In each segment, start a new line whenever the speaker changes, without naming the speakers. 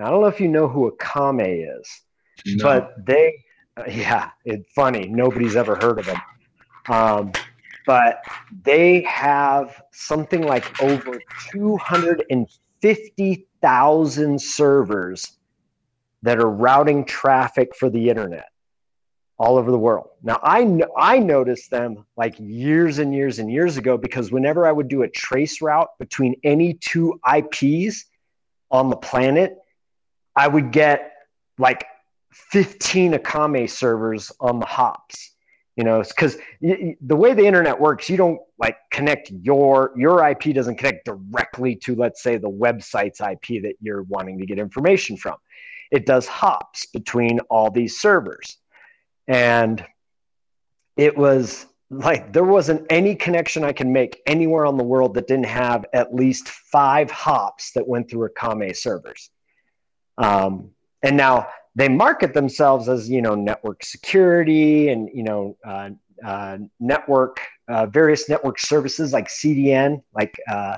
Now, I don't know if you know who Akamai is, no. but they, uh, yeah, it's funny. Nobody's ever heard of them. Um, but they have something like over 250,000 servers that are routing traffic for the internet all over the world. Now I I noticed them like years and years and years ago because whenever I would do a trace route between any two IPs on the planet, I would get like 15 Akamai servers on the hops. You know, because the way the internet works, you don't like connect your your IP doesn't connect directly to let's say the website's IP that you're wanting to get information from. It does hops between all these servers and it was like there wasn't any connection I can make anywhere on the world that didn't have at least five hops that went through Akamai servers. Um, and now they market themselves as you know network security and you know uh, uh, network uh, various network services like CDN, like uh,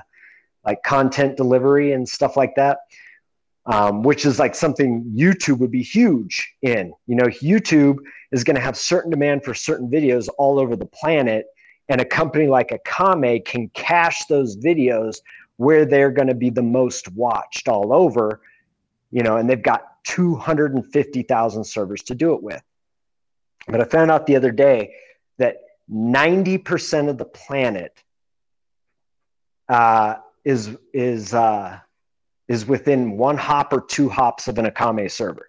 like content delivery and stuff like that um, which is like something YouTube would be huge in. You know, YouTube is going to have certain demand for certain videos all over the planet, and a company like Akamai can cache those videos where they're going to be the most watched all over. You know, and they've got 250,000 servers to do it with. But I found out the other day that 90% of the planet uh, is is uh, is within one hop or two hops of an Akamai server,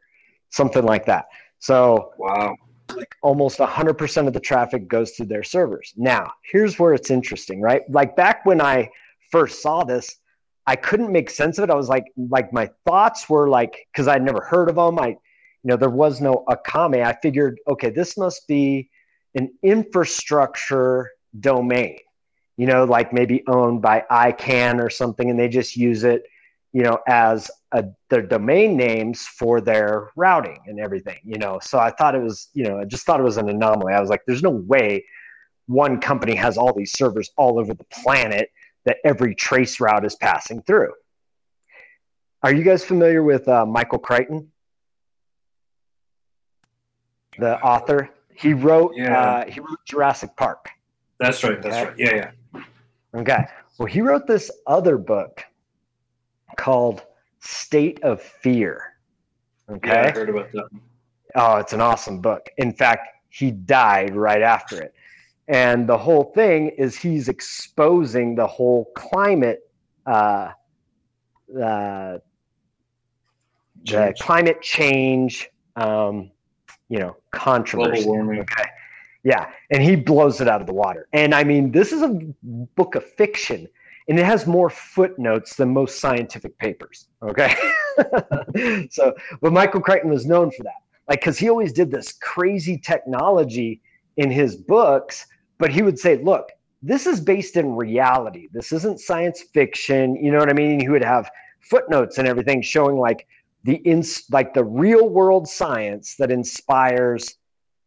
something like that. So
wow,
like almost 100% of the traffic goes through their servers. Now, here's where it's interesting, right? Like back when I first saw this, I couldn't make sense of it. I was like, like my thoughts were like, because I'd never heard of them. I, you know, there was no Akamai. I figured, okay, this must be an infrastructure domain, you know, like maybe owned by ICANN or something, and they just use it you know, as a, their domain names for their routing and everything, you know. So I thought it was, you know, I just thought it was an anomaly. I was like, there's no way one company has all these servers all over the planet that every trace route is passing through. Are you guys familiar with uh, Michael Crichton, the author? He wrote yeah. uh, he wrote Jurassic Park.
That's right. That's okay? right. Yeah, yeah.
Okay. Well, he wrote this other book called State of Fear.
Okay. Yeah, I heard about that.
Oh, it's an awesome book. In fact, he died right after it. And the whole thing is he's exposing the whole climate, uh, uh, the climate change, um, you know, controversy. Okay. Yeah. And he blows it out of the water. And I mean, this is a book of fiction and it has more footnotes than most scientific papers. Okay, so but Michael Crichton was known for that, like because he always did this crazy technology in his books, but he would say, "Look, this is based in reality. This isn't science fiction." You know what I mean? He would have footnotes and everything showing like the ins like the real world science that inspires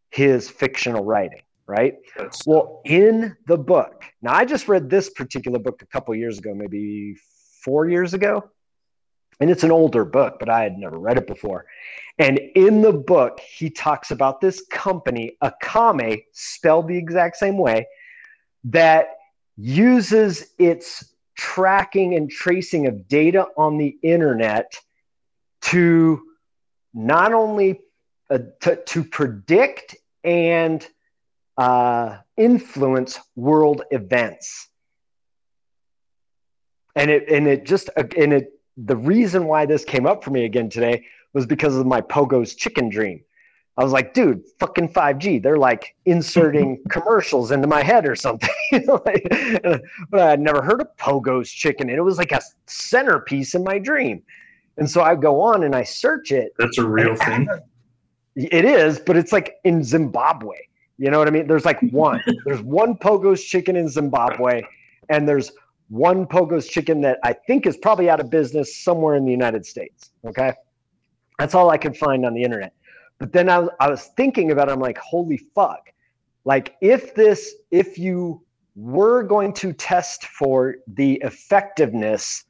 his fictional writing right? That's well, in the book, now I just read this particular book a couple years ago, maybe four years ago. And it's an older book, but I had never read it before. And in the book, he talks about this company, Akamai, spelled the exact same way, that uses its tracking and tracing of data on the internet to not only uh, to, to predict and uh, influence world events. And it and it just and it the reason why this came up for me again today was because of my Pogo's chicken dream. I was like, dude, fucking 5G. They're like inserting commercials into my head or something. but I had never heard of Pogo's chicken. And it was like a centerpiece in my dream. And so I go on and I search it.
That's a real thing.
It is, but it's like in Zimbabwe. You know what I mean? There's like one. there's one Pogo's chicken in Zimbabwe, and there's one Pogo's chicken that I think is probably out of business somewhere in the United States. Okay. That's all I could find on the internet. But then I was, I was thinking about it. I'm like, holy fuck. Like, if this, if you were going to test for the effectiveness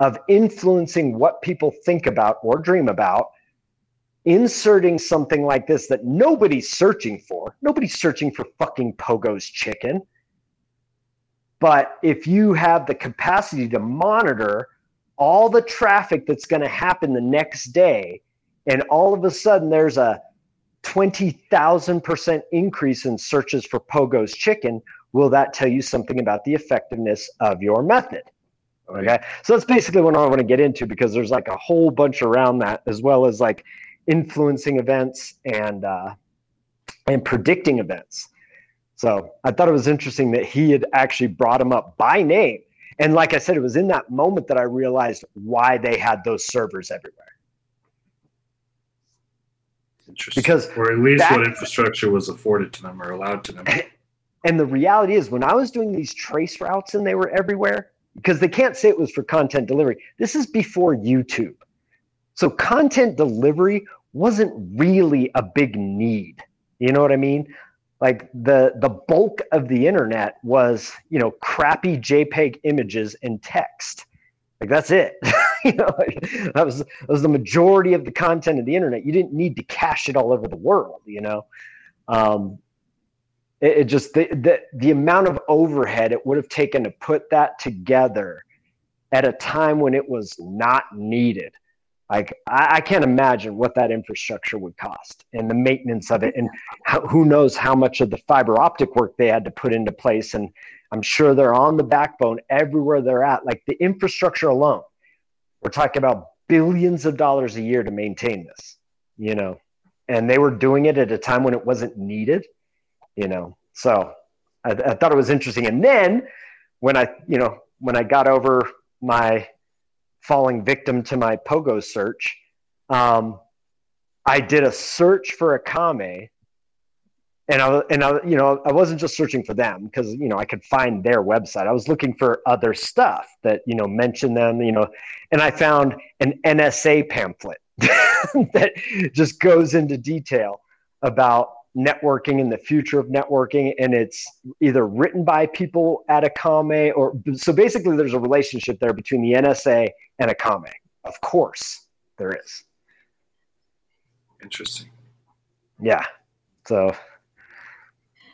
of influencing what people think about or dream about inserting something like this that nobody's searching for. Nobody's searching for fucking Pogo's chicken. But if you have the capacity to monitor all the traffic that's going to happen the next day, and all of a sudden there's a 20,000% increase in searches for Pogo's chicken, will that tell you something about the effectiveness of your method? Okay. So that's basically what I want to get into because there's like a whole bunch around that, as well as like influencing events and uh, and predicting events. So I thought it was interesting that he had actually brought him up by name. And like I said, it was in that moment that I realized why they had those servers everywhere.
Interesting. Because or at least that, what infrastructure was afforded to them or allowed to them.
And the reality is, when I was doing these trace routes and they were everywhere, because they can't say it was for content delivery. This is before YouTube. So content delivery wasn't really a big need. You know what I mean? Like the the bulk of the internet was, you know, crappy JPEG images and text. Like that's it. you know, like, that was that was the majority of the content of the internet. You didn't need to cache it all over the world, you know. Um, it, it just the, the the amount of overhead it would have taken to put that together at a time when it was not needed like I, I, can't imagine what that infrastructure would cost and the maintenance of it, and how, who knows how much of the fiber optic work they had to put into place. And I'm sure they're on the backbone everywhere they're at. Like the infrastructure alone, we're talking about billions of dollars a year to maintain this. You know, and they were doing it at a time when it wasn't needed. You know, so I, I thought it was interesting. And then when I, you know, when I got over my falling victim to my Pogo search. Um, I did a search for Akamai, and I and I you know I wasn't just searching for them because you know I could find their website. I was looking for other stuff that you know mentioned them, you know, and I found an NSA pamphlet that just goes into detail about networking and the future of networking and it's either written by people at Akamai or so basically there's a relationship there between the NSA and Akamai. Of course there is.
Interesting.
Yeah. So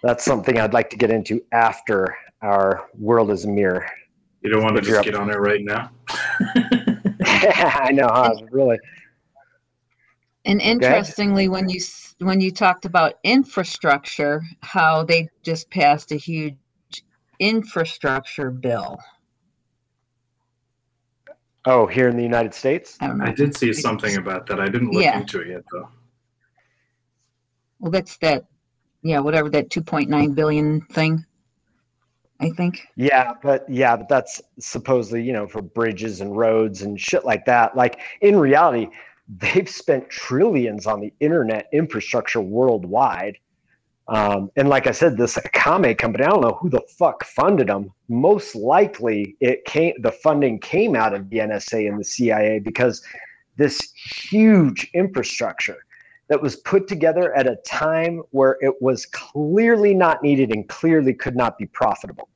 that's something I'd like to get into after our world is a mirror.
You don't want to just get on it right now?
I know, huh? Really.
And interestingly, okay. when you when you talked about infrastructure, how they just passed a huge infrastructure bill.
Oh, here in the United States?
I, I did see something about that. I didn't look yeah. into it yet, though.
Well, that's that, yeah, whatever that 2.9 billion thing. I think.
Yeah, but yeah, but that's supposedly, you know, for bridges and roads and shit like that. Like in reality, they've spent trillions on the internet infrastructure worldwide. Um, and like I said, this Akamai company, I don't know who the fuck funded them. Most likely, it came the funding came out of the NSA and the CIA because this huge infrastructure that was put together at a time where it was clearly not needed and clearly could not be profitable.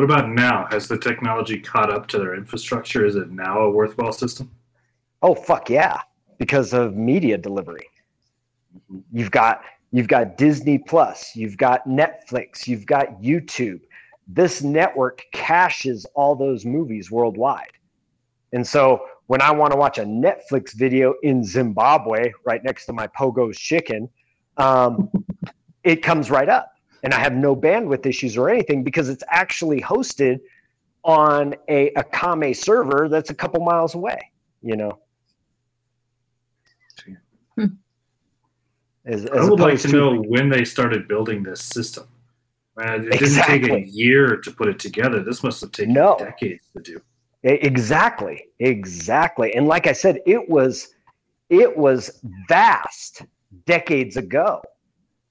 What about now? Has the technology caught up to their infrastructure? Is it now a worthwhile system?
Oh fuck yeah! Because of media delivery, mm-hmm. you've got you've got Disney Plus, you've got Netflix, you've got YouTube. This network caches all those movies worldwide, and so when I want to watch a Netflix video in Zimbabwe, right next to my Pogo's chicken, um, it comes right up and I have no bandwidth issues or anything because it's actually hosted on a Akamai server that's a couple miles away, you know.
Hmm. As, as I would like to, to know when they started building this system. Man, it exactly. didn't take a year to put it together. This must have taken no. decades to do.
Exactly, exactly. And like I said, it was it was vast decades ago.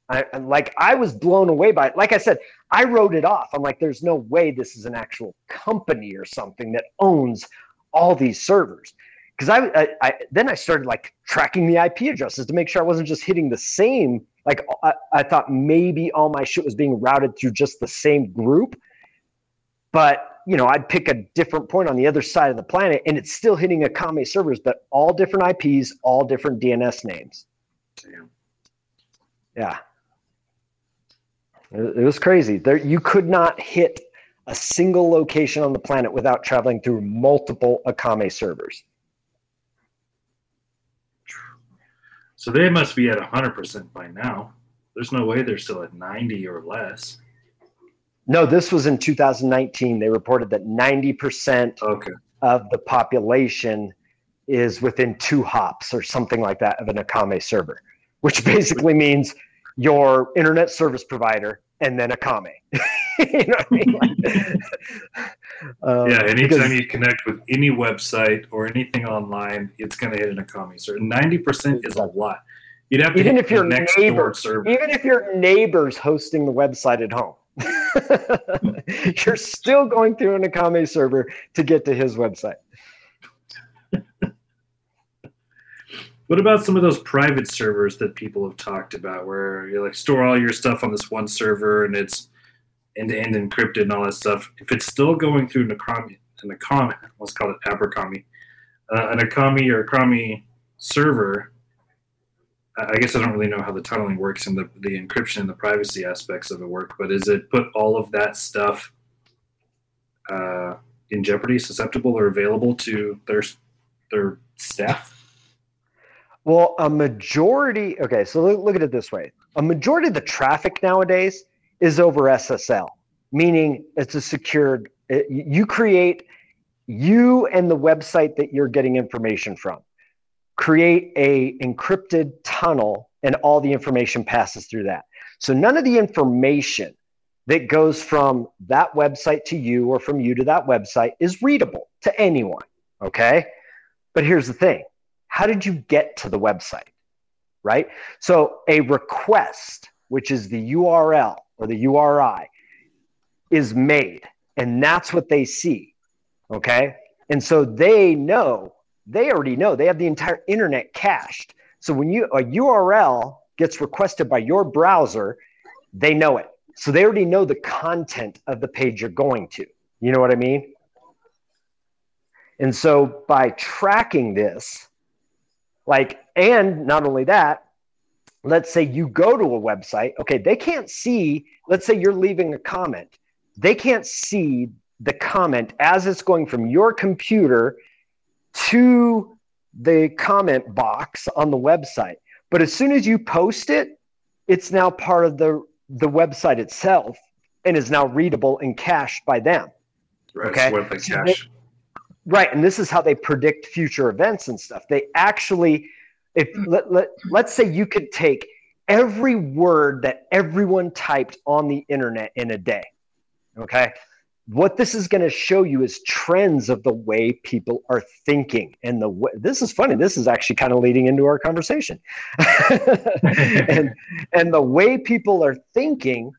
I, like I was blown away by it. Like I said, I wrote it off. I'm like, there's no way this is an actual company or something that owns all these servers. Because I, I, I, then I started like tracking the IP addresses to make sure I wasn't just hitting the same. Like I, I thought maybe all my shit was being routed through just the same group. but you know, I'd pick a different point on the other side of the planet and it's still hitting Akamai servers, but all different IPs, all different DNS names. Damn. Yeah. It was crazy. There, you could not hit a single location on the planet without traveling through multiple Akamai servers.
So they must be at 100% by now. There's no way they're still at 90 or less.
No, this was in 2019. They reported that 90%
okay.
of the population is within two hops or something like that of an Akamai server, which basically means your internet service provider and then Akamai. you know what I mean?
um, yeah, anytime because, you connect with any website or anything online, it's going to hit an Akamai server. Ninety percent is a lot. You'd have to
even if your neighbor, even if your neighbor's hosting the website at home. You're still going through an Akamai server to get to his website.
What about some of those private servers that people have talked about where you like store all your stuff on this one server and it's end to end encrypted and all that stuff? If it's still going through Nakami, Akamai let's call it Abercrombie, uh, an Akamai or Akamai server, I guess I don't really know how the tunneling works and the, the encryption and the privacy aspects of it work, but is it put all of that stuff uh, in jeopardy, susceptible, or available to their their staff?
Well, a majority. Okay, so look, at it this way: a majority of the traffic nowadays is over SSL, meaning it's a secured. It, you create you and the website that you're getting information from create a encrypted tunnel and all the information passes through that. So none of the information that goes from that website to you or from you to that website is readable to anyone. Okay. But here's the thing how did you get to the website? Right. So a request, which is the URL or the URI, is made, and that's what they see. Okay. And so they know they already know they have the entire internet cached. So when you a URL gets requested by your browser, they know it. So they already know the content of the page you're going to. You know what I mean? And so by tracking this, like, and not only that, let's say you go to a website, okay, they can't see, let's say you're leaving a comment, they can't see the comment as it's going from your computer to the comment box on the website. But as soon as you post it, it's now part of the, the website itself and is now readable and cached by them.
Right, okay. So they,
right. And this is how they predict future events and stuff. They actually, if mm. let, let, let's say you could take every word that everyone typed on the internet in a day. Okay what this is going to show you is trends of the way people are thinking and the way, this is funny this is actually kind of leading into our conversation and and the way people are thinking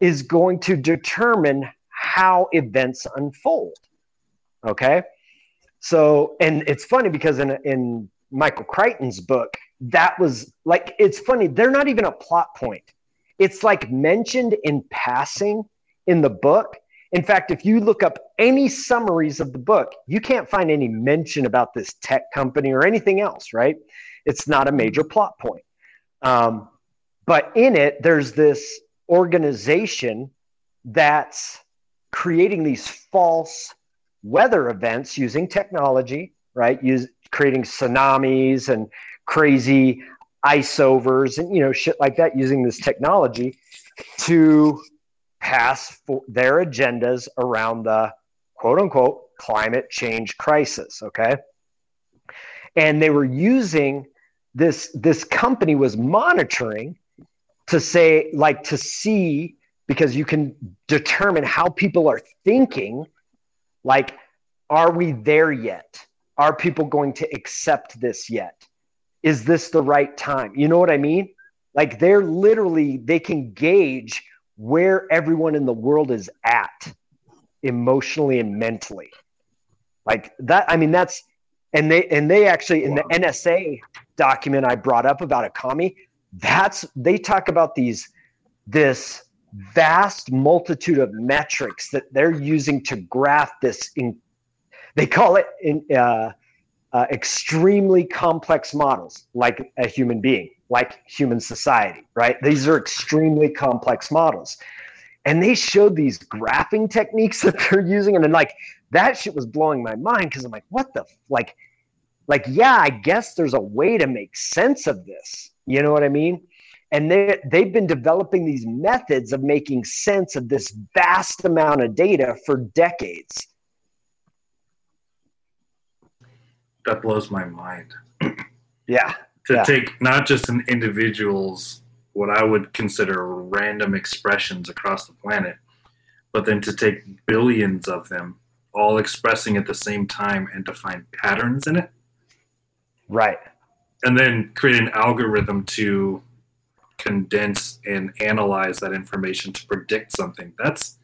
is going to determine how events unfold okay so and it's funny because in in michael crichton's book that was like it's funny they're not even a plot point it's like mentioned in passing in the book in fact, if you look up any summaries of the book, you can't find any mention about this tech company or anything else, right? It's not a major plot point. Um, but in it, there's this organization that's creating these false weather events using technology, right? Use, creating tsunamis and crazy ice overs and you know shit like that using this technology to pass their agendas around the quote unquote climate change crisis. Okay. And they were using this, this company was monitoring to say, like, to see, because you can determine how people are thinking, like, are we there yet? Are people going to accept this yet? Is this the right time? You know what I mean? Like, they're literally, they can gauge where everyone in the world is at emotionally and mentally. Like that, I mean, that's and they and they actually in the NSA document I brought up about Akamai, that's they talk about these this vast multitude of metrics that they're using to graph this in they call it in uh, uh, extremely complex models like a human being like human society right? These are extremely complex models. And they showed these graphing techniques that they're using and then like that shit was blowing my mind because i'm like what the like like yeah i guess there's a way to make sense of this. You know what i mean and they they've been developing these methods of making sense of this vast amount of data for decades.
That blows my mind.
Yeah
to
Yeah.
take not just an individual's what I would consider random expressions across the planet, but then to take billions of them all expressing at the same time and to find patterns in it,
right.
And then create an algorithm to condense and analyze that information to predict something. That's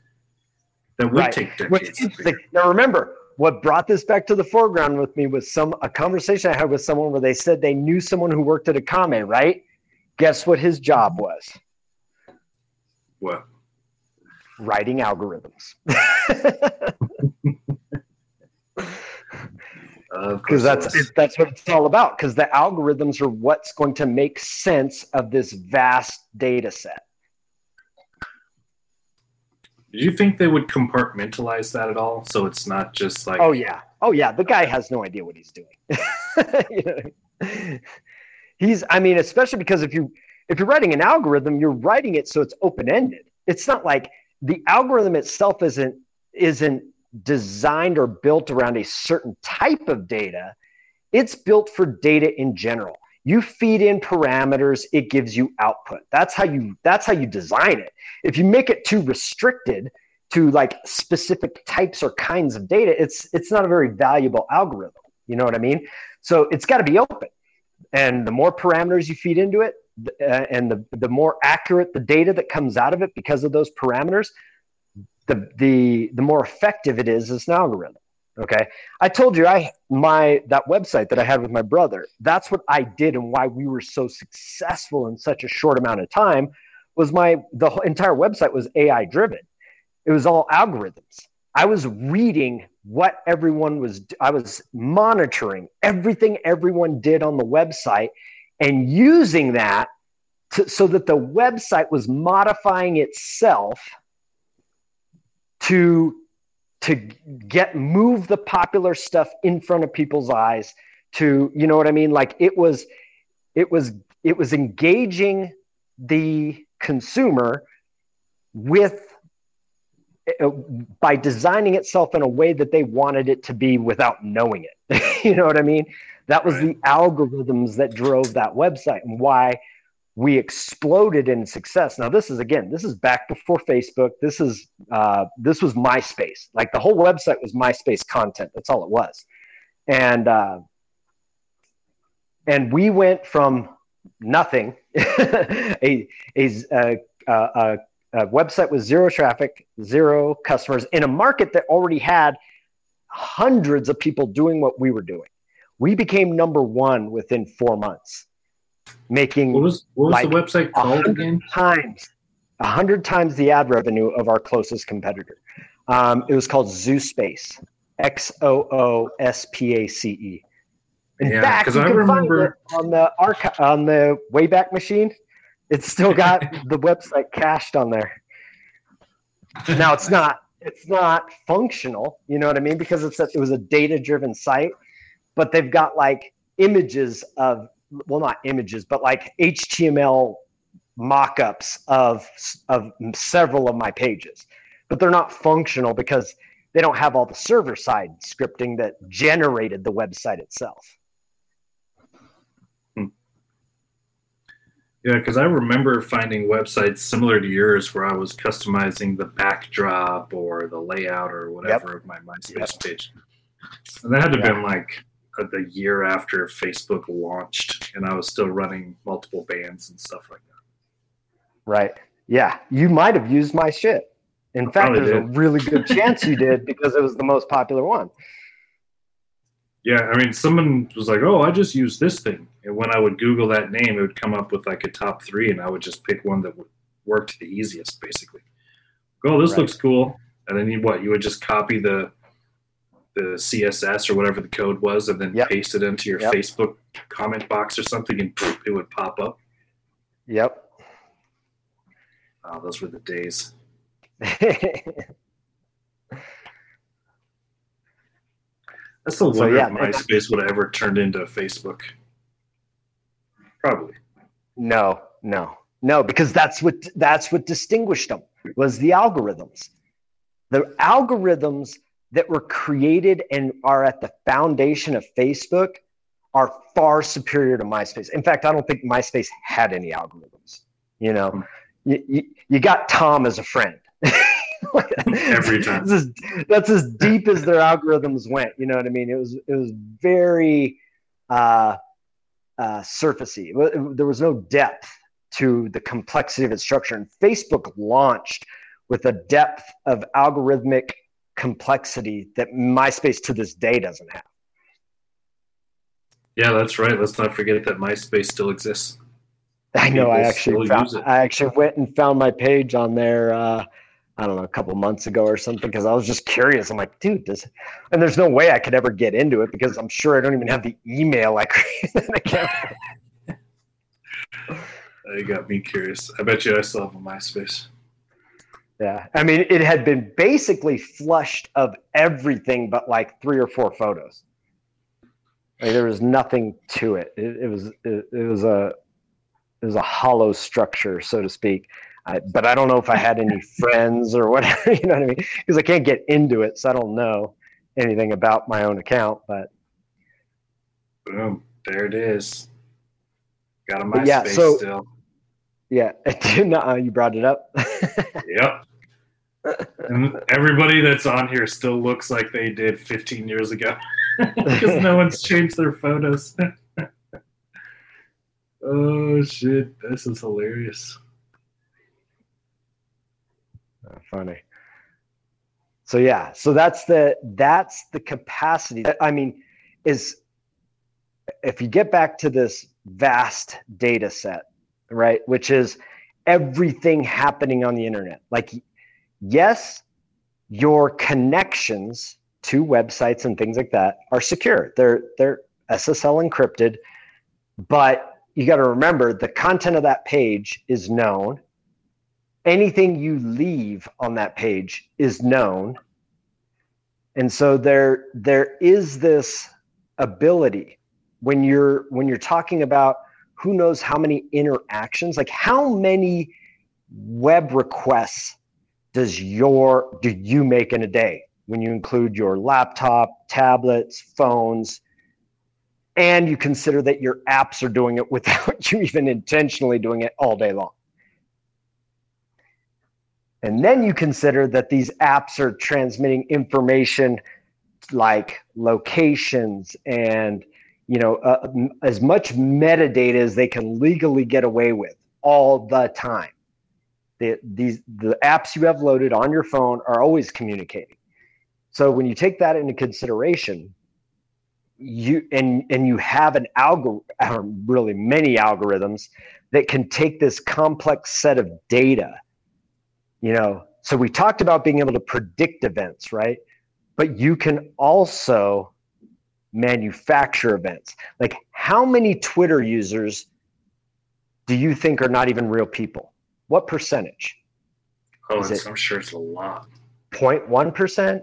that would
Right.
take decades. to
interesting,
figure.
now remember, what brought this back to the foreground with me was some a conversation I had with someone where they said they knew someone who worked at a comment, right? Guess what his job was?
What?
Writing algorithms.
Of
Because
course it
that's that's what it's all about. Because the algorithms are what's going to make sense of this vast data set.
Did you think they would compartmentalize that at all? So it's not just like
Oh yeah. Oh yeah. The guy has no idea what he's doing. You know? He's I mean, especially because if you if you're writing an algorithm, you're writing it so it's open-ended. It's not like the algorithm itself isn't isn't designed or built around a certain type of data. It's built for data in general. You feed in parameters, it gives you output. That's how you that's how you design it. If you make it too restricted, to like specific types or kinds of data, it's it's not a very valuable algorithm. You know what I mean? So it's got to be open, and the more parameters you feed into it, uh, and the the more accurate the data that comes out of it because of those parameters, the the the more effective it is as an algorithm. Okay, I told you I my that website that I had with my brother. That's what I did, and why we were so successful in such a short amount of time was my the entire website was AI driven it was all algorithms i was reading what everyone was i was monitoring everything everyone did on the website and using that to, so that the website was modifying itself to to get move the popular stuff in front of people's eyes to you know what i mean like it was it was it was engaging the consumer with uh, by designing itself in a way that they wanted it to be without knowing it. you know what I mean? That was the algorithms that drove that website and why we exploded in success. Now, this is again, this is back before Facebook. This is uh, this was MySpace. Like the whole website was MySpace content. That's all it was, and uh, and we went from nothing, a a, a, a a website with zero traffic, zero customers in a market that already had hundreds of people doing what we were doing. We became number one within four months, making
What was what was
Like
the website called again?
times, a hundred times the ad revenue of our closest competitor. Um, it was called XooSpace, X O O S P A C E. In
Yeah,
fact, you
I
can
remember-
find it on the archi- on the Wayback Machine. It's still got the website cached on there. Now it's not it's not functional, you know what I mean? Because it's a, it was a data driven site, but they've got like images of well not images, but like HTML mock-ups of of several of my pages. But they're not functional because they don't have all the server side scripting that generated the website itself. Hmm.
Yeah, because I remember finding websites similar to yours where I was customizing the backdrop or the layout or whatever of my MySpace page. And that had to have
Yeah.
been like Uh, the year after Facebook launched, and I was still running multiple bands and stuff like that.
Right. Yeah. You might have used my shit. In
I
fact, there's a really good chance you did because it was the most popular one.
Yeah, I mean, someone was like, "Oh, I just used this thing," and when I would Google that name, it would come up with like a top three, and I would just pick one that w- worked the easiest, basically. Oh, this right. looks cool, and then you what? You would just copy the the CSS or whatever the code was, and then yep. paste it into your yep. Facebook comment box or something, and poof, it would pop up.
Yep.
Oh, those were the days. That's the wonder so, yeah, if MySpace would have ever turned into Facebook. Probably.
No, no, no, because that's what that's what distinguished them was the algorithms. The algorithms that were created and are at the foundation of Facebook are far superior to MySpace. In fact, I don't think MySpace had any algorithms. You know, hmm. you, you, you got Tom as a friend.
Every time.
That's as, that's as deep as their algorithms went. You know what I mean? It was it was very uh, uh, surfacey. There was no depth to the complexity of its structure. And Facebook launched with a depth of algorithmic complexity that MySpace to this day doesn't have.
Yeah, that's right. Let's not forget that MySpace still exists.
I know. People I actually found, I actually went and found my page on there. Uh, I don't know, a couple months ago or something, because I was just curious. I'm like, dude, this, and there's no way I could ever get into it because I'm sure I don't even have the email I created account.
you got me curious. I bet you I still have a MySpace.
Yeah, I mean, it had been basically flushed of everything but like three or four photos. Like, there was nothing to it. It, it was it, it was a it was a hollow structure, so to speak. I, but I don't know if I had any friends or whatever, you know what I mean? Because I can't get into it, so I don't know anything about my own account. But
boom, there it is. Got a MySpace yeah, so, still.
Yeah, no, you brought it up.
yep. And everybody that's on here still looks like they did 15 years ago because no one's changed their photos. oh shit, this is hilarious oh,
funny. So yeah, so that's the that's the capacity. I mean, is if you get back to this vast data set, right, which is everything happening on the internet. Like, yes, your connections to websites and things like that are secure. They're they're SSL encrypted, but you got to remember the content of that page is known anything you leave on that page is known and so there there is this ability when you're when you're talking about who knows how many interactions like how many web requests does your do you make in a day when you include your laptop tablets phones and you consider that your apps are doing it without you even intentionally doing it all day long and then you consider that these apps are transmitting information like locations and you know uh, as much metadata as they can legally get away with all the time. The, these the apps you have loaded on your phone are always communicating. So when you take that into consideration, you and and you have an algorithm, um, really many algorithms that can take this complex set of data you know. So we talked about being able to predict events right? But you can also manufacture events. Like how many twitter users do you think are not even real people what percentage?
Oh it, i'm sure it's a lot.
0.1%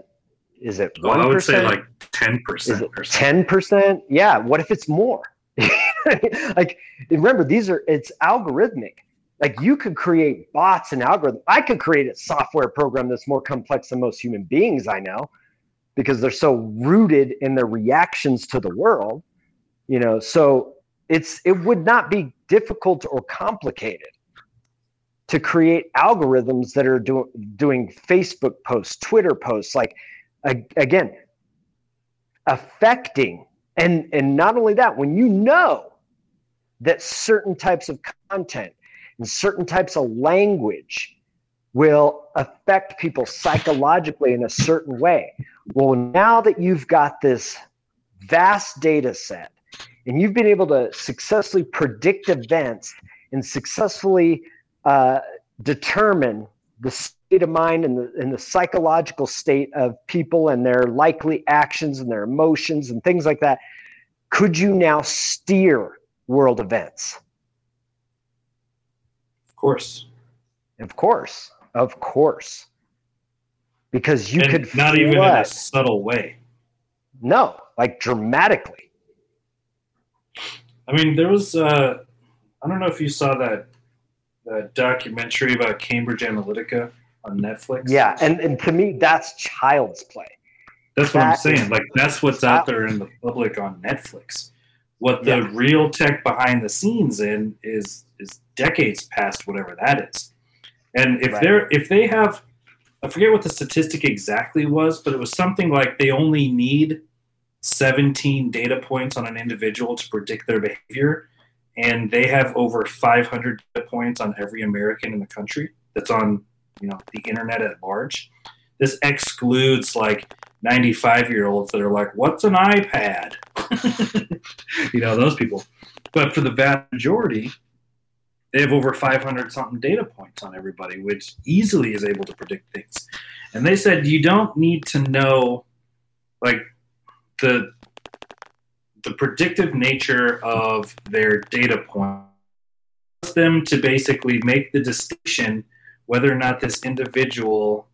is it 1%?
Oh, i would say like 10%
is it 10% yeah what if it's more? Like remember these are it's algorithmic. Like you could create bots and algorithms. I could create a software program that's more complex than most human beings I know because they're so rooted in their reactions to the world. You know, so it's it would not be difficult or complicated to create algorithms that are doing doing Facebook posts, Twitter posts, like again, affecting and and not only that, when you know that certain types of content and certain types of language will affect people psychologically in a certain way. Well, now that you've got this vast data set and you've been able to successfully predict events and successfully uh, determine the state of mind and the, and the psychological state of people and their likely actions and their emotions and things like that, could you now steer world events?
Of course.
Of course. Of course. Because you
and
could
not
flood.
even in a subtle way.
No, like dramatically.
I mean, there was uh, I don't know if you saw that that documentary about Cambridge Analytica on Netflix.
Yeah, and, and to me that's child's play.
That's what I'm saying.
is-
Like that's what's out there in the public on Netflix. What the
Yeah.
real tech behind the scenes in is is decades past whatever that is. And if
Right.
they're if they have I forget what the statistic exactly was, but it was something like they only need 17 data points on an individual to predict their behavior and they have over 500 data points on every American in the country that's on, you know, the internet at large. This excludes like 95 year olds that are like, what's an iPad? you know, those people. But for the vast majority, they have over 500 something data points on everybody, which easily is able to predict things. And they said you don't need to know, like, the the predictive nature of their data point allows them to basically make the distinction whether or not this individual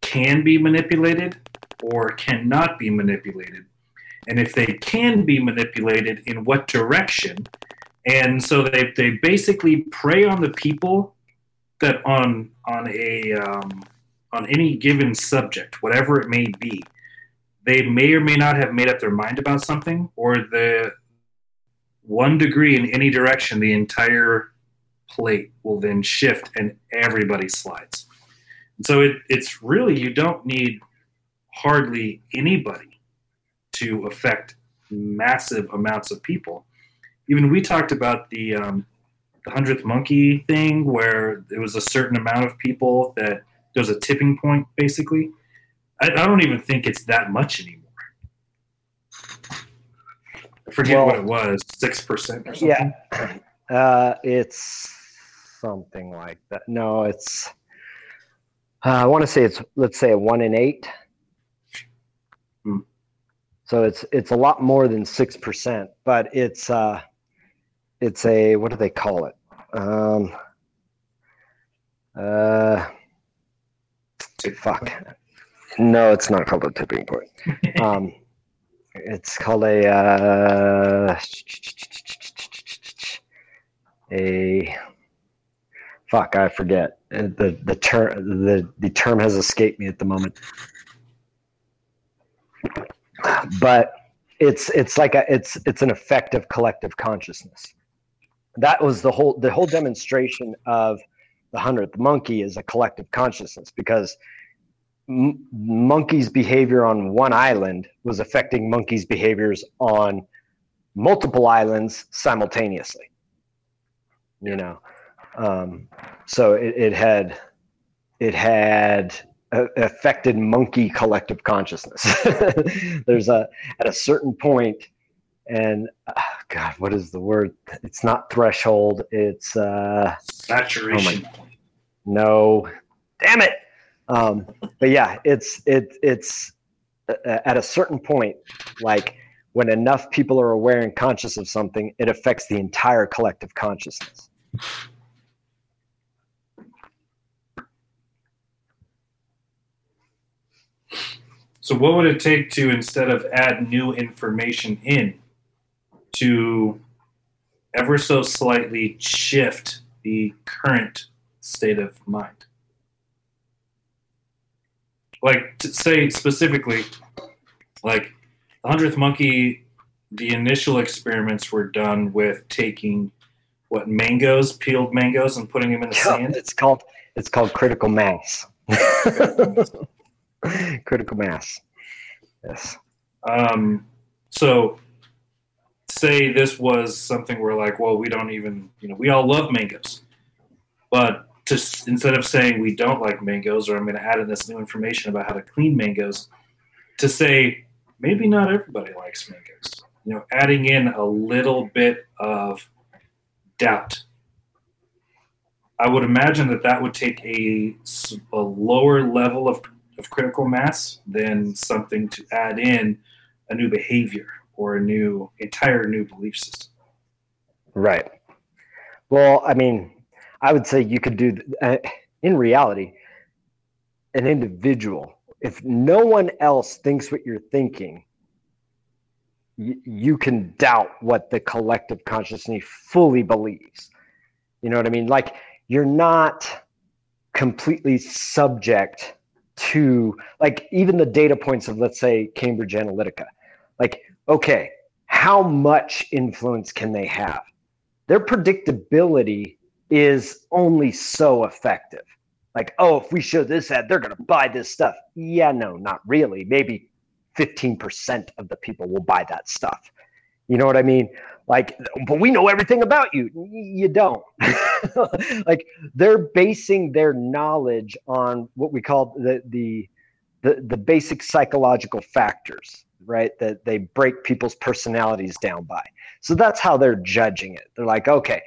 can be manipulated or cannot be manipulated. And if they can be manipulated, in what direction? And so they, they basically prey on the people that on on a um, on any given subject, whatever it may be, they may or may not have made up their mind about something, or the one degree in any direction, the entire plate will then shift and everybody slides. And so it, it's really, you don't need hardly anybody to affect massive amounts of people. Even we talked about the, um, the 100th monkey thing where it was a certain amount of people that there was a tipping point basically. I, I don't even think it's that much anymore. I forget
Well-
what it was, 6% or something.
Yeah. Uh, it's something like that. No, it's. Uh, I want to say it's let's say a one in eight.
Hmm.
So it's it's a lot more than six percent, but it's uh, it's a what do they call it? Um, uh, fuck. No, it's not called a tipping point. Um, it's called a uh, a fuck. I forget Uh, the the term. The the term has escaped me at the moment. But it's it's like a it's it's an effect of collective consciousness. That was the whole the whole demonstration of the hundredth monkey is a collective consciousness because m- monkeys' behavior on one island was affecting monkeys' behaviors on multiple islands simultaneously. You know, um, so it, it had it had affected monkey collective consciousness. There's a at a certain point, and uh, God, what is the word? It's not threshold. It's uh,
Saturation point.
no, damn it. Um, but yeah, it's it it's uh, at a certain point, like when enough people are aware and conscious of something, it affects the entire collective consciousness.
So, what would it take to instead of add new information in to ever so slightly shift the current state of mind? Like, to say specifically, like the hundredth monkey, the initial experiments were done with taking what mangoes, peeled mangoes, and putting them in the sand.
It's called it's called critical mass. critical mass. Yes.
Um, so, say this was something where, like, well, we don't even, you know, we all love mangoes, but to instead of saying we don't like mangoes, or I'm going to add in this new information about how to clean mangoes, to say maybe not everybody likes mangoes. You know, adding in a little bit of doubt. I would imagine that that would take a, a lower level of, of critical mass than something to add in a new behavior or a new entire new belief system.
Right. Well, I mean, I would say you could do uh, in reality an individual. If no one else thinks what you're thinking you, you can doubt what the collective consciousness fully believes. You know what i mean? Like you're not completely subject to like even the data points of let's say cambridge analytica. Like okay how much influence can they have? Their predictability is only so effective. Like oh if we show this ad they're going to buy this stuff. Yeah no not really. Maybe 15% of the people will buy that stuff. You know what i mean? Like but we know everything about you. You don't. Like they're basing their knowledge on what we call the the the, the basic psychological factors right that they break people's personalities down by. So that's how they're judging it. They're like okay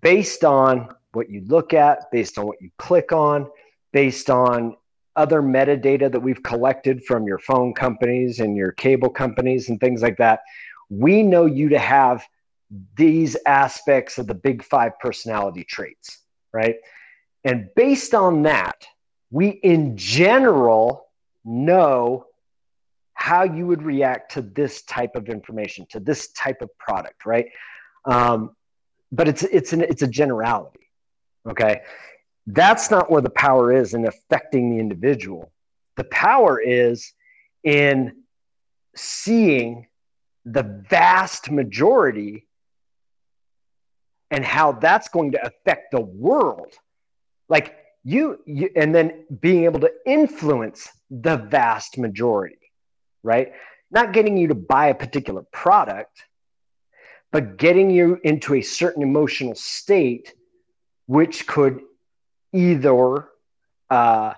based on what you look at based on what you click on based on other metadata that we've collected from your phone companies and your cable companies and things like that we know you to have these aspects of the big five personality traits, right? And based on that, we in general know how you would react to this type of information, to this type of product, right? Um, but it's it's an it's a generality, okay? That's not where the power is in affecting the individual. The power is in seeing the vast majority and how that's going to affect the world like you, you and then being able to influence the vast majority right not getting you to buy a particular product but getting you into a certain emotional state which could either uh,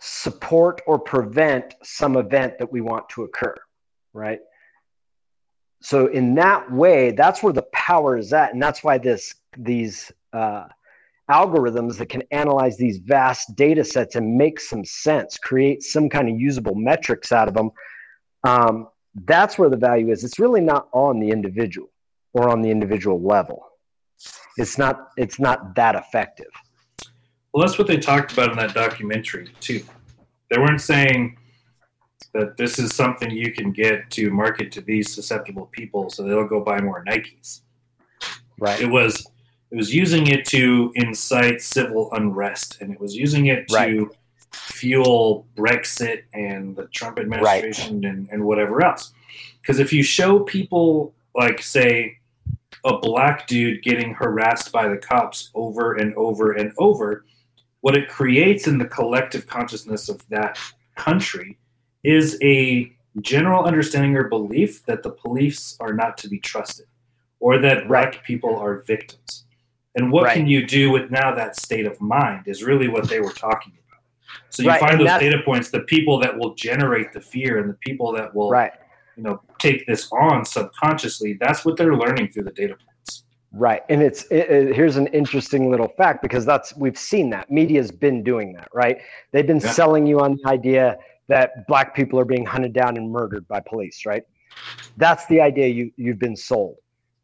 support or prevent some event that we want to occur right? So in that way that's where the power is at and that's why this these uh, algorithms that can analyze these vast data sets and make some sense create some kind of usable metrics out of them um, that's where the value is. It's really not on the individual or on the individual level it's not it's not that effective
well that's what they talked about in that documentary too they weren't saying that this is something you can get to market to these susceptible people so they'll go buy more Nikes.
Right.
It was it was using it to incite civil unrest and it was using it to right. fuel Brexit and the Trump administration right. and, and whatever else. Because if you show people like say a black dude getting harassed by the cops over and over and over, what it creates in the collective consciousness of that country is a general understanding or belief that the police are not to be trusted or that right. black people are victims. And what right. can you do with now that state of mind is really what they were talking about. So you right. find and those data points, the people that will generate the fear and the people that will you know take this on subconsciously, that's what they're learning through the data points.
Right. And it's it, it, here's an interesting little fact because that's we've seen that. Media's been doing that, right? They've been yeah. selling you on the idea that black people are being hunted down and murdered by police, right? That's the idea you you've been sold.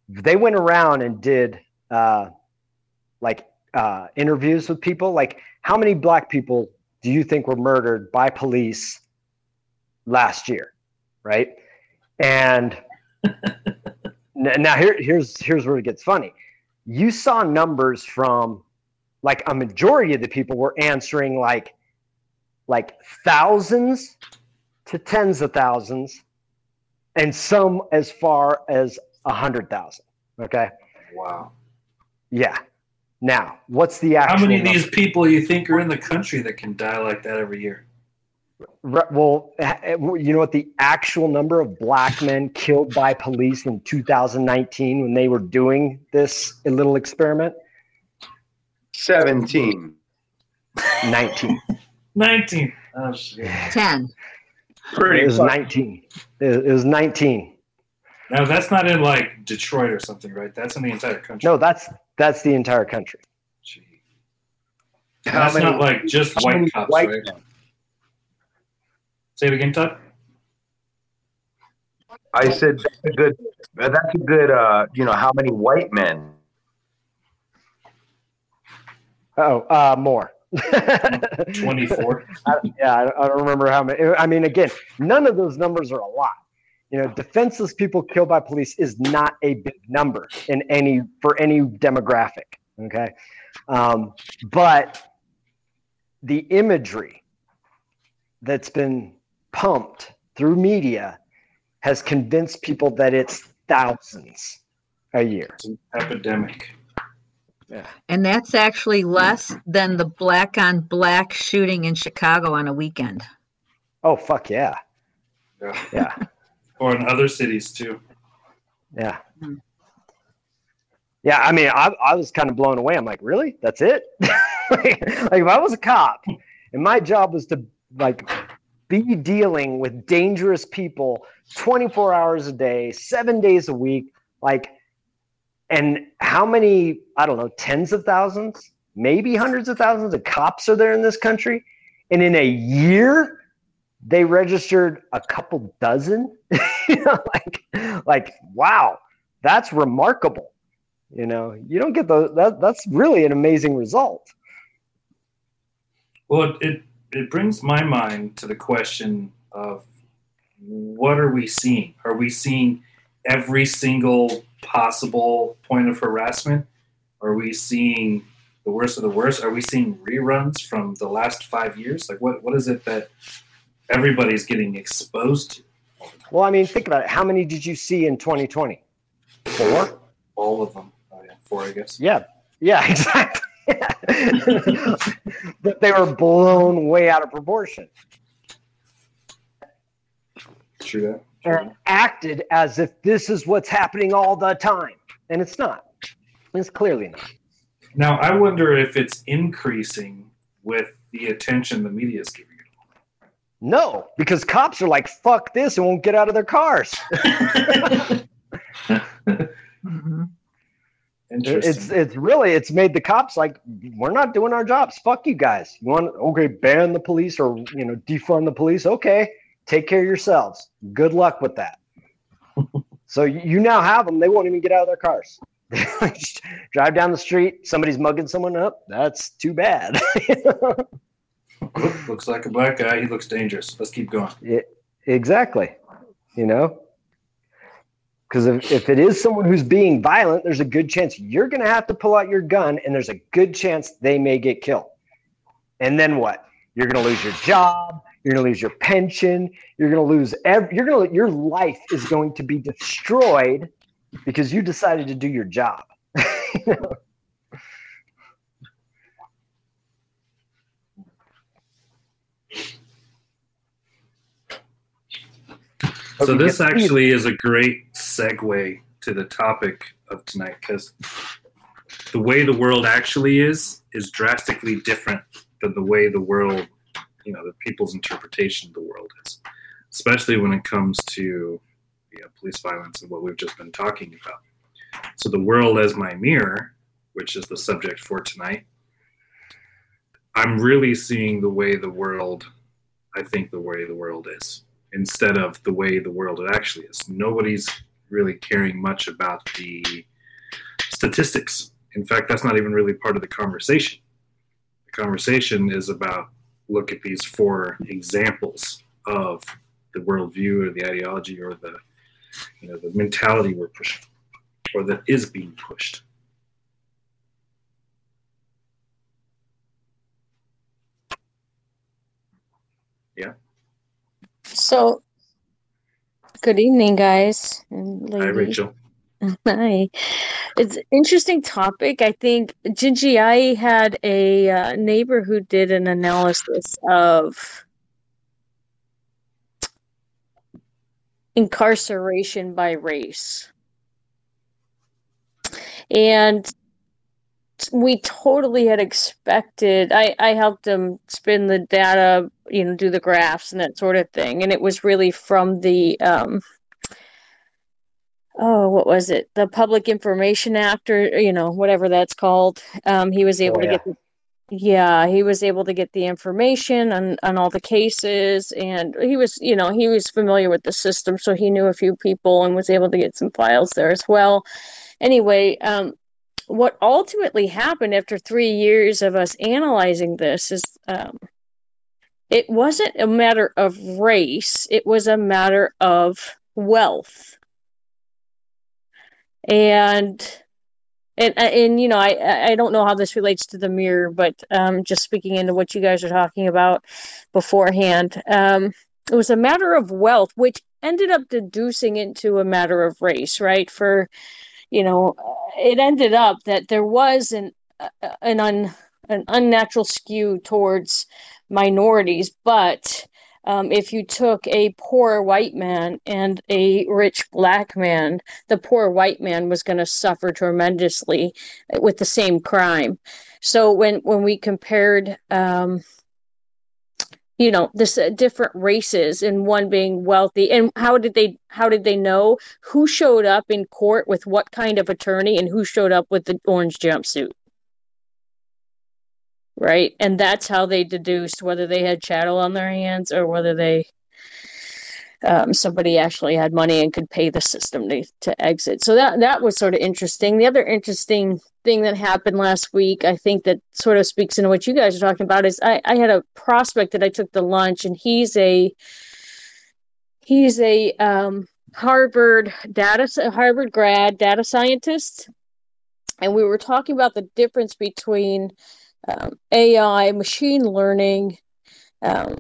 They went around and did uh, like uh, interviews with people. Like, how many black people do you think were murdered by police last year, right? And now here here's here's where it gets funny. You saw numbers from like a majority of the people were answering like like thousands to tens of thousands, and some as far as a hundred thousand. Okay.
Wow.
Yeah. Now, what's the actual?
How many of these people you think are in the country that can die like that every year?
Well, eh, eh, you know what the actual number of black men killed by police in 2019 when they were doing this little experiment?
17.
19.
19. Oh, shit.
10.
Pretty it was 19. It was 19.
Now that's not in like Detroit or something, right? That's in the entire country.
No, that's that's the entire country.
Gee. That's
many-
not like just white cops,
white
right?
Men?
Say it again, Todd.
I said that's a good. That's a good. Uh, you know, how many white men?
Oh, uh, more.
24.
yeah, I, I don't remember how many. I mean, again, none of those numbers are a lot. You know, defenseless people killed by police is not a big number in any for any demographic. Okay, um, but the imagery that's been pumped through media has convinced people that it's thousands a year.
It's an epidemic.
And that's actually less than the black on black shooting in Chicago on a weekend.
Oh fuck yeah,
Yeah.
yeah,
Or in other cities too.
yeah.
Hmm.
Yeah, I mean, I, I was kind of blown away. I'm like, really? That's it? like, like, if I was a cop and my job was to like be dealing with dangerous people 24 hours a day, seven days a week, like, and how many, I don't know, tens of thousands, maybe hundreds of thousands of cops are there in this country? And in a year, they registered a couple dozen. you know, like, like, wow, that's remarkable. You know, you don't get those. That, that's really an amazing result.
Well, it, it, brings my mind to the question of what are we seeing? Are we seeing every single possible point of harassment? Are we seeing the worst of the worst? Are we seeing reruns from the last five years? Like, what, what is it that everybody's getting exposed to?
Well, I mean, think about it. How many did you see in 2020? Four?
All of them. Oh, yeah, four, I guess.
Yeah. Yeah, exactly. but they were blown way out of proportion
True that.
and acted as if this is what's happening all the time. And it's not. It's clearly not.
Now, I wonder if it's increasing with the attention the media is giving it.
No, because cops are like, fuck this and won't get out of their cars.
it. Mm-hmm.
It's it's really it's made the cops like we're not doing our jobs. Fuck you guys. You want okay, ban the police or you know defund the police. Okay, take care of yourselves. Good luck with that. so you you now have them. They won't even get out of their cars. Drive down the street. Somebody's mugging someone up. That's too bad.
Looks like a black guy. He looks dangerous. Let's keep going.
exactly. You know. Because if, if it is someone who's being violent, there's a good chance you're going to have to pull out your gun, and there's a good chance they may get killed. And then what? You're going to lose your job. You're going to lose your pension. You're going to lose. You're going to. Your life is going to be destroyed because you decided to do your job. You know?
So this actually is a great segue to the topic of tonight because the way the world actually is is drastically different than the way the world, you know, the people's interpretation of the world is, especially when it comes to you know, police violence and what we've just been talking about. So the world as my mirror, which is the subject for tonight, I'm really seeing the way the world, I think the way the world is instead of the way the world actually is. Nobody's really caring much about the statistics. In fact, that's not even really part of the conversation. The conversation is about look at these four examples of the worldview or the ideology or the you know the mentality we're pushing or that is being pushed.
So, good evening, guys and
Hi. Rachel.
Hi. It's an interesting topic. I think Gingy, I had a uh, neighbor who did an analysis of incarceration by race. And we totally had expected I, I helped him spin the data, you know, do the graphs and that sort of thing. And it was really from the um oh, what was it? The Public Information Act or you know, whatever that's called. Um he was able
Oh,
to
yeah.
get the yeah, he was able to get the information on, on all the cases and he was, you know, he was familiar with the system, so he knew a few people and was able to get some files there as well. Anyway, um, what ultimately happened after three years of us analyzing this is um, it wasn't a matter of race, it was a matter of wealth. And and uh, and you know I I don't know how this relates to the mirror, but um, just speaking into what you guys are talking about beforehand, um, it was a matter of wealth, which ended up deducing into a matter of race, right? For you know, it ended up that there was an uh, an un, an unnatural skew towards minorities, but um, if you took a poor white man and a rich black man, the poor white man was going to suffer tremendously with the same crime. So when when we compared, um, you know, this uh, different races and one being wealthy, and how did they how did they know who showed up in court with what kind of attorney and who showed up with the orange jumpsuit? right? And that's how they deduced whether they had chattel on their hands or whether they um, somebody actually had money and could pay the system to, to exit. So that that was sort of interesting. The other interesting thing that happened last week, I think that sort of speaks into what you guys are talking about, is I, I had a prospect that I took to lunch, and he's a he's a um, Harvard data Harvard grad data scientist, and we were talking about the difference between um, AI, machine learning, um,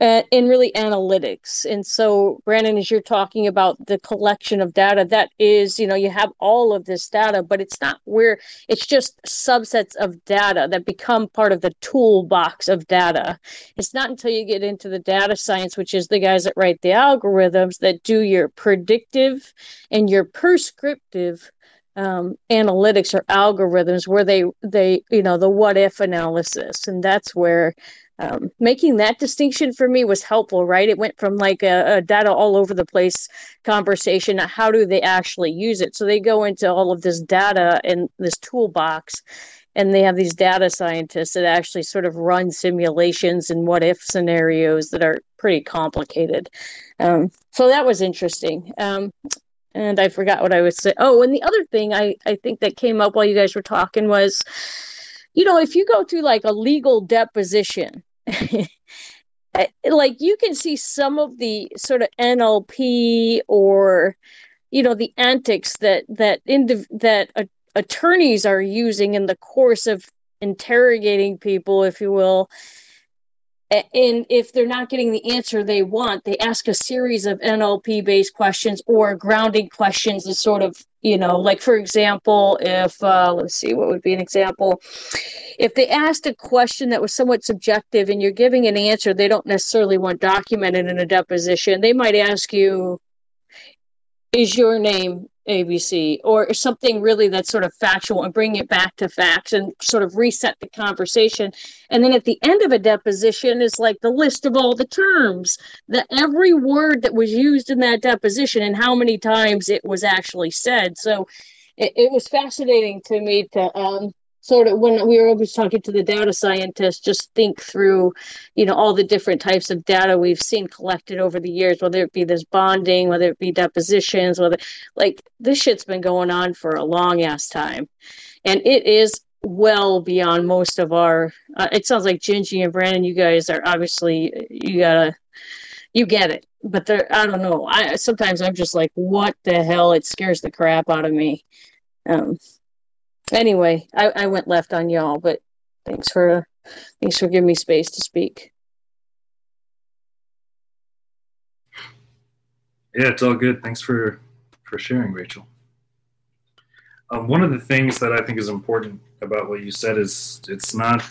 and, and, really analytics. And so, Brandon, as you're talking about the collection of data, that is, you know, you have all of this data, but it's not where it's just subsets of data that become part of the toolbox of data. It's not until you get into the data science, which is the guys that write the algorithms that do your predictive and your prescriptive um, analytics or algorithms where they they you know the what if analysis and that's where um, making that distinction for me was helpful right? It went from like a, a, data all over the place conversation how do they actually use it? So they go into all of this data and this toolbox and they have these data scientists that actually sort of run simulations and what if scenarios that are pretty complicated. Um, so that was interesting. Um, and I forgot what I was saying. Oh, and the other thing I, I think that came up while you guys were talking was, you know, if you go to like a legal deposition, like you can see some of the sort of NLP or, you know, the antics that that indiv- that uh, attorneys are using in the course of interrogating people, if you will, and if they're not getting the answer they want they ask a series of nlp based questions or grounding questions to sort of you know like for example if uh, let's see what would be an example? If they asked a question that was somewhat subjective and you're giving an answer they don't necessarily want documented in a deposition they might ask you is your name ABC or something really that's sort of factual and bring it back to facts and sort of reset the conversation. And then at the end of a deposition is like the list of all the terms, that every word that was used in that deposition and how many times it was actually said. So it, it was fascinating to me to um, sort of when we were always talking to the data scientists just think through you know all the different types of data we've seen collected over the years whether it be this bonding whether it be depositions whether like this shit's been going on for a long ass time. And it is well beyond most of our uh, it sounds like gingy and brandon you guys are obviously you gotta you get it. But there i don't know. I sometimes i'm just like what the hell? It scares the crap out of me. Um anyway, I, I went left on y'all, but thanks for thanks for giving me space to speak.
Yeah, it's all good. Thanks for for sharing, Rachel. Um, one of the things that I think is important about what you said is it's not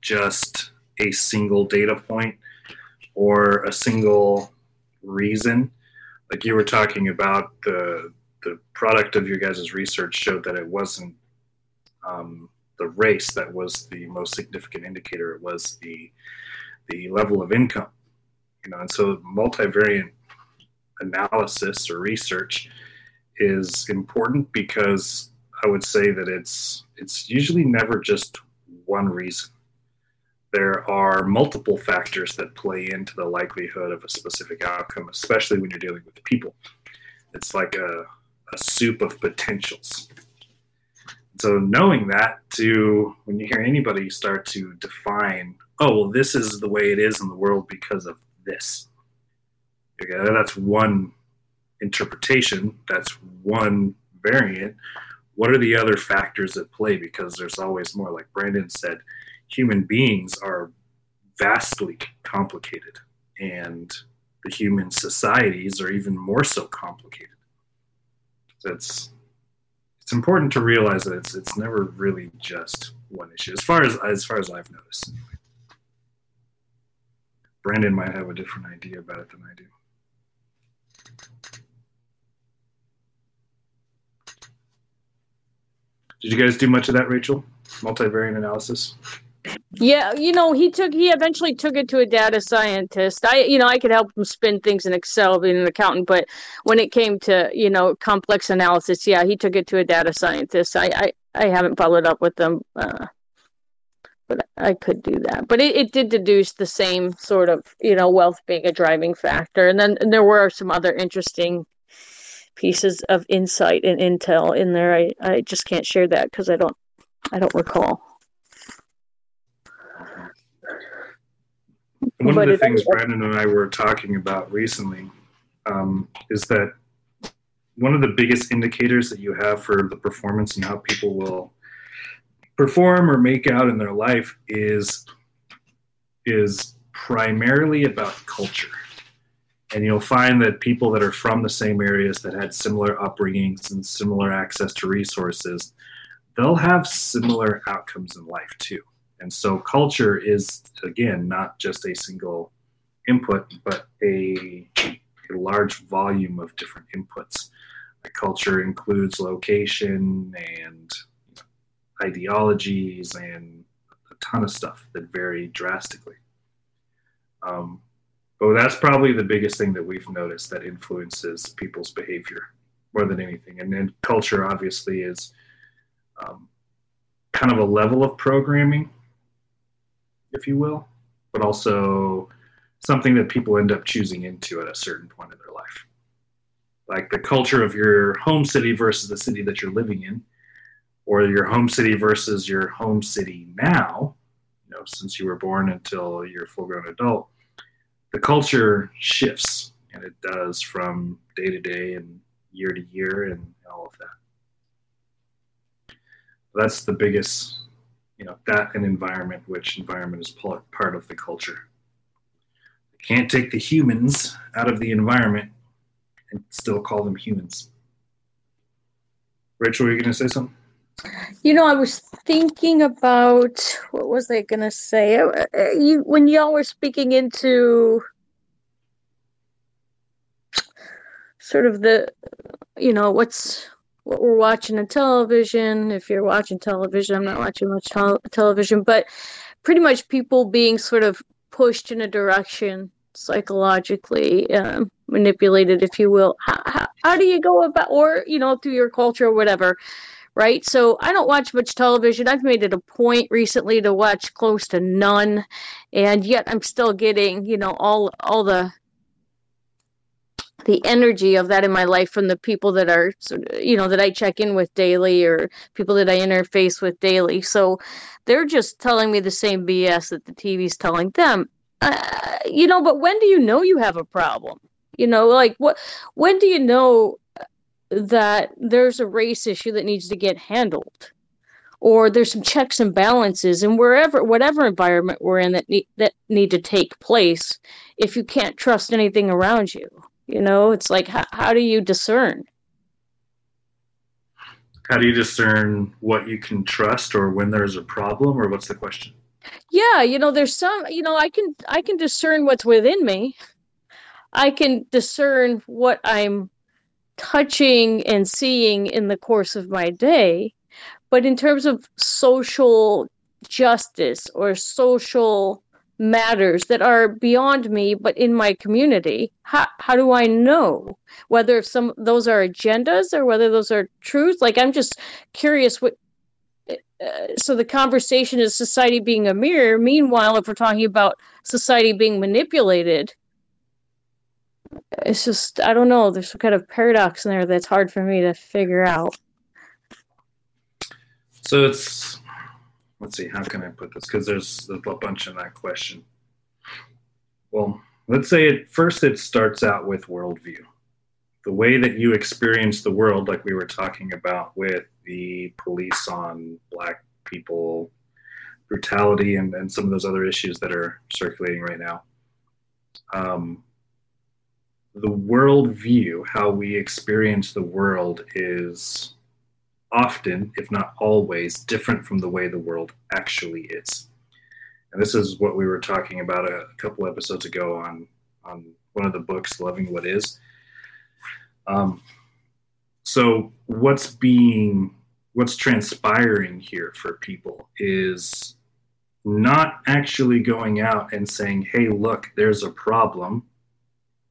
just a single data point or a single reason. Like you were talking about the the product of your guys' research showed that it wasn't um, the race that was the most significant indicator. Was the the level of income, you know, and so multivariate analysis or research is important because I would say that it's it's usually never just one reason. there are multiple factors that play into the likelihood of a specific outcome, especially when you're dealing with people. It's like a, a soup of potentials. So knowing that to when you hear anybody start to define, oh well, this is the way it is in the world because of this. Okay, that's one interpretation. That's one variant. What are the other factors at play? Because there's always more. Like Brandon said, human beings are vastly complicated, and the human societies are even more so complicated. So it's important to realize that it's it's never really just one issue, as far as as far as I've noticed. Brandon might have a different idea about it than I do. Did you guys do much of that, Rachel? Multivariate analysis?
Yeah, you know, he took he eventually took it to a data scientist. I you know, I could help him spin things in Excel being an accountant, but when it came to, you know, complex analysis, yeah, he took it to a data scientist. I I, I haven't followed up with them. Uh, but I could do that. But it, it did deduce the same sort of, you know, wealth being a driving factor. And then and there were some other interesting pieces of insight and intel in there. I, I just can't share that because I don't I don't recall.
One but of the things Brandon and I were talking about recently um, is that one of the biggest indicators that you have for the performance and how people will perform or make out in their life is is primarily about culture. And you'll find that people that are from the same areas that had similar upbringings and similar access to resources, they'll have similar outcomes in life too. And so culture is, again, not just a single input, but a, a large volume of different inputs. Culture includes location and ideologies and a ton of stuff that vary drastically. Um, but that's probably the biggest thing that we've noticed that influences people's behavior more than anything. And then culture obviously is um, kind of a level of programming if you will, but also something that people end up choosing into at a certain point in their life. Like the culture of your home city versus the city that you're living in, or your home city versus your home city now, you know, since you were born until you're a full grown adult, the culture shifts and it does from day to day and year to year and all of that. That's the biggest you know that and environment which environment is part of the culture. You can't take the humans out of the environment and still call them humans. Rachel were you going to say something?
You know i was thinking about what was i going to say? Uh, uh, you, when y'all were speaking into sort of the you know what's what we're watching on television. If you're watching television, I'm not watching much television, but pretty much people being sort of pushed in a direction psychologically um, manipulated, if you will. How, how, how do you go about, or, you know, through your culture or whatever, right? So I don't watch much television. I've made it a point recently to watch close to none, and yet I'm still getting, you know, all all the the energy of that in my life from the people that are you know that I check in with daily or people that I interface with daily. So they're just telling me the same BS that the TV's telling them. Uh, you know, but when do you know you have a problem? You know, like what when do you know that there's a race issue that needs to get handled? Or there's some checks and balances and wherever whatever environment we're in that need that need to take place if you can't trust anything around you you know, it's like, how, how do you discern?
How do you discern what you can trust or when there's a problem or what's the question?
Yeah, you know, there's some, you know, I can I can discern what's within me. I can discern what I'm touching and seeing in the course of my day. But in terms of social justice or social matters that are beyond me but in my community how, how do i know whether some those are agendas or whether those are truths like i'm just curious what uh, so the conversation is society being a mirror. Meanwhile, if we're talking about society being manipulated, it's just I don't know. There's some kind of paradox in there that's hard for me to figure out.
So it's let's see, how can I put this? Because there's a bunch in that question. Well, let's say at first it starts out with worldview. The way that you experience the world, like we were talking about with the police on black people brutality and, and some of those other issues that are circulating right now. Um, the worldview, how we experience the world, is often, if not always, different from the way the world actually is. And this is what we were talking about a couple episodes ago on on one of the books, Loving What Is. Um, so, what's being what's transpiring here for people is not actually going out and saying, "Hey, look, there's a problem."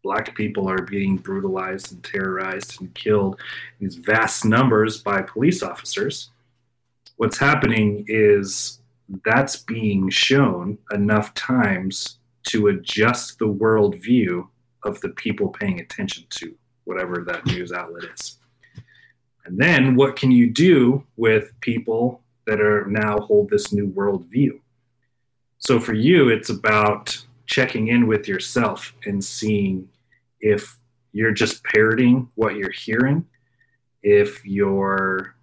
Black people are being brutalized and terrorized and killed in these vast numbers by police officers. What's happening is that's being shown enough times to adjust the worldview of the people paying attention to whatever that news outlet is. And then what can you do with people that are now hold this new worldview? So for you, it's about checking in with yourself and seeing if you're just parroting what you're hearing, if you're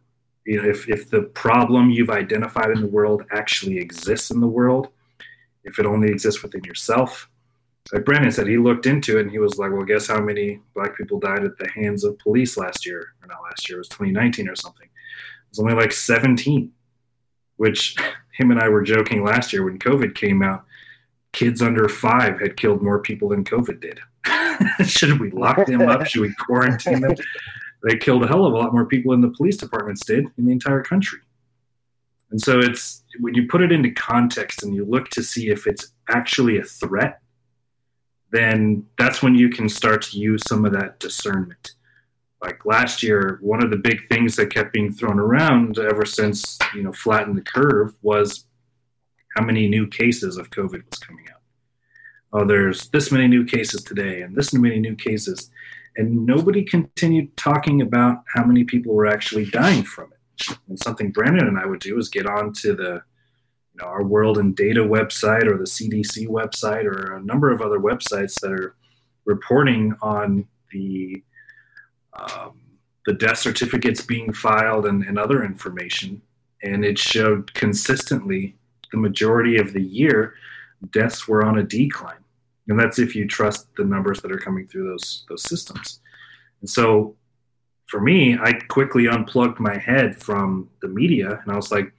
you know, if, if the problem you've identified in the world actually exists in the world, if it only exists within yourself. Like Brandon said, he looked into it and he was like, well, guess how many black people died at the hands of police last year? Or not last year, it was 2019 or something. It was only like 17, which him and I were joking last year when COVID came out. Kids under five had killed more people than COVID did. Should we lock them up? Should we quarantine them? They killed a hell of a lot more people than the police departments did in the entire country. And so it's when you put it into context and you look to see if it's actually a threat, then that's when you can start to use some of that discernment. Like last year, one of the big things that kept being thrown around ever since, you know, flatten the curve was how many new cases of COVID was coming out oh, there's this many new cases today and this many new cases. And nobody continued talking about how many people were actually dying from it. And something Brandon and I would do is get on to the you know, our World in Data website or the CDC website or a number of other websites that are reporting on the um, the death certificates being filed and, and other information. And it showed consistently the majority of the year deaths were on a decline and that's if you trust the numbers that are coming through those those systems. And so, for me, I quickly unplugged my head from the media, and I was like,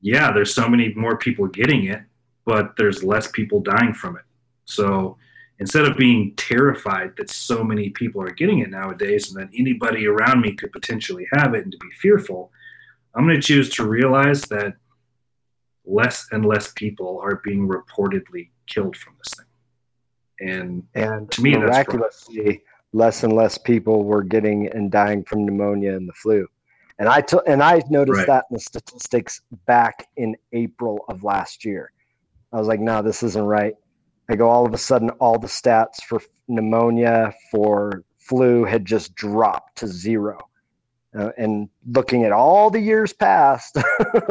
"Yeah, there's so many more people getting it, but there's less people dying from it." So instead of being terrified that so many people are getting it nowadays and that anybody around me could potentially have it and to be fearful, I'm going to choose to realize that less and less people are being reportedly killed from this thing. And,
and
to me,
miraculously, less and less people were getting and dying from pneumonia and the flu. And I t- and I noticed right. that in the statistics back in April of last year. I was like, no, this isn't right. I go, all of a sudden, all the stats for pneumonia, for flu had just dropped to zero. Uh, and looking at all the years past,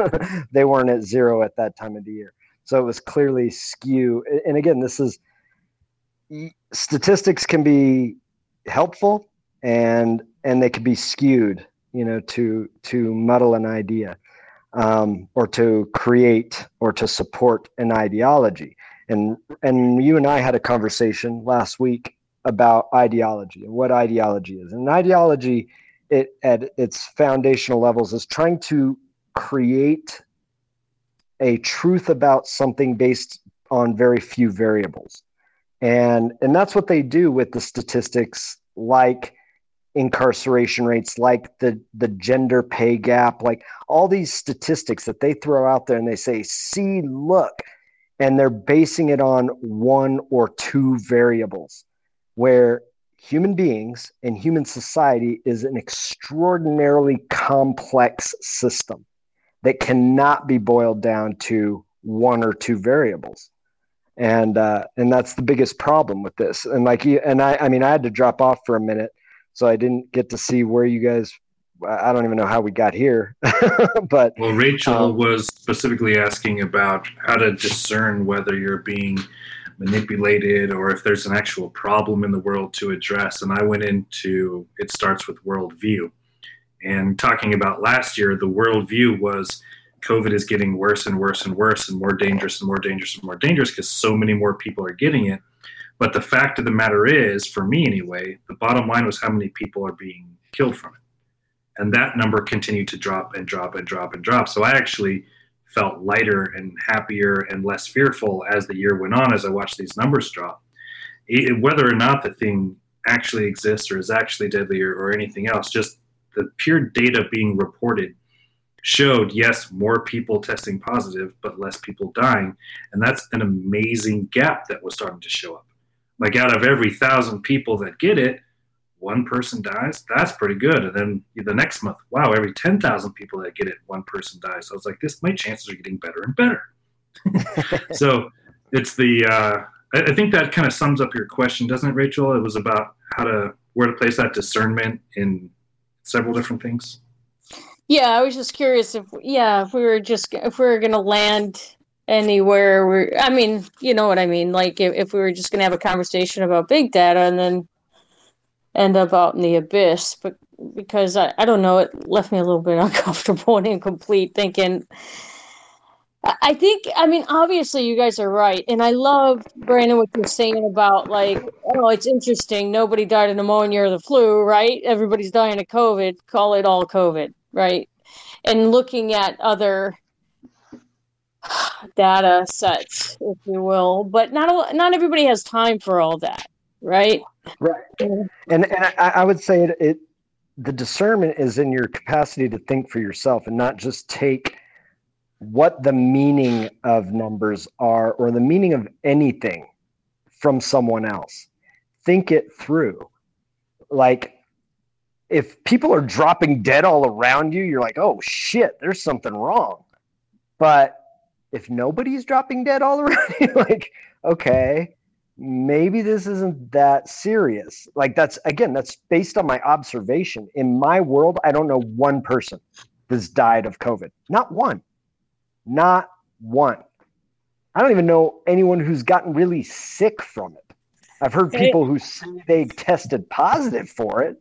they weren't at zero at that time of the year. So it was clearly skew. And again, this is statistics can be helpful and and they can be skewed you know to to muddle an idea um, or to create or to support an ideology and and you and i had a conversation last week about ideology and what ideology is and ideology it at its foundational levels is trying to create a truth about something based on very few variables. And and that's what they do with the statistics like incarceration rates like the the gender pay gap like all these statistics that they throw out there and they say see look and they're basing it on one or two variables where human beings and human society is an extraordinarily complex system that cannot be boiled down to one or two variables. And uh, and that's the biggest problem with this. And like you and i i mean i had to drop off for a minute so i didn't get to see where you guys i don't even know how we got here but
well rachel
um,
was specifically asking about how to discern whether you're being manipulated or if there's an actual problem in the world to address and i went into it starts with worldview and talking about last year the worldview was COVID is getting worse and worse and worse and more dangerous and more dangerous and more dangerous because so many more people are getting it. But the fact of the matter is, for me anyway, the bottom line was how many people are being killed from it. And that number continued to drop and drop and drop and drop. So I actually felt lighter and happier and less fearful as the year went on as I watched these numbers drop. It, whether or not the thing actually exists or is actually deadly or, or anything else, just the pure data being reported showed yes more people testing positive but less people dying and that's an amazing gap that was starting to show up like out of every thousand people that get it one person dies that's pretty good. And then the next month wow every 10000 people that get it one person dies. So i was like this my chances are getting better and better. So it's the uh, I, I think that kind of sums up your question doesn't it rachel? It was about how to where to place that discernment in several different things.
Yeah, I was just curious if yeah, if we were just if we were gonna land anywhere we I mean, you know what I mean, like if, if we were just gonna have a conversation about big data and then end up out in the abyss, but because I, I don't know, it left me a little bit uncomfortable and incomplete thinking I think, I mean, obviously, you guys are right. And I love, Brandon, what you're saying about, like, oh, it's interesting. Nobody died of pneumonia or the flu, right? Everybody's dying of COVID. Call it all COVID right? And looking at other data sets, if you will, but not not everybody has time for all that, right?
Right. And and I, I would say it, it the discernment is in your capacity to think for yourself and not just take what the meaning of numbers are or the meaning of anything from someone else. Think it through. Like if people are dropping dead all around you, you're like, oh shit, there's something wrong. But if nobody's dropping dead all around you, like, okay, maybe this isn't that serious. Like, that's again, that's based on my observation. In my world, I don't know one person that's died of COVID. Not one. Not one. I don't even know anyone who's gotten really sick from it. I've heard people who say they tested positive for it,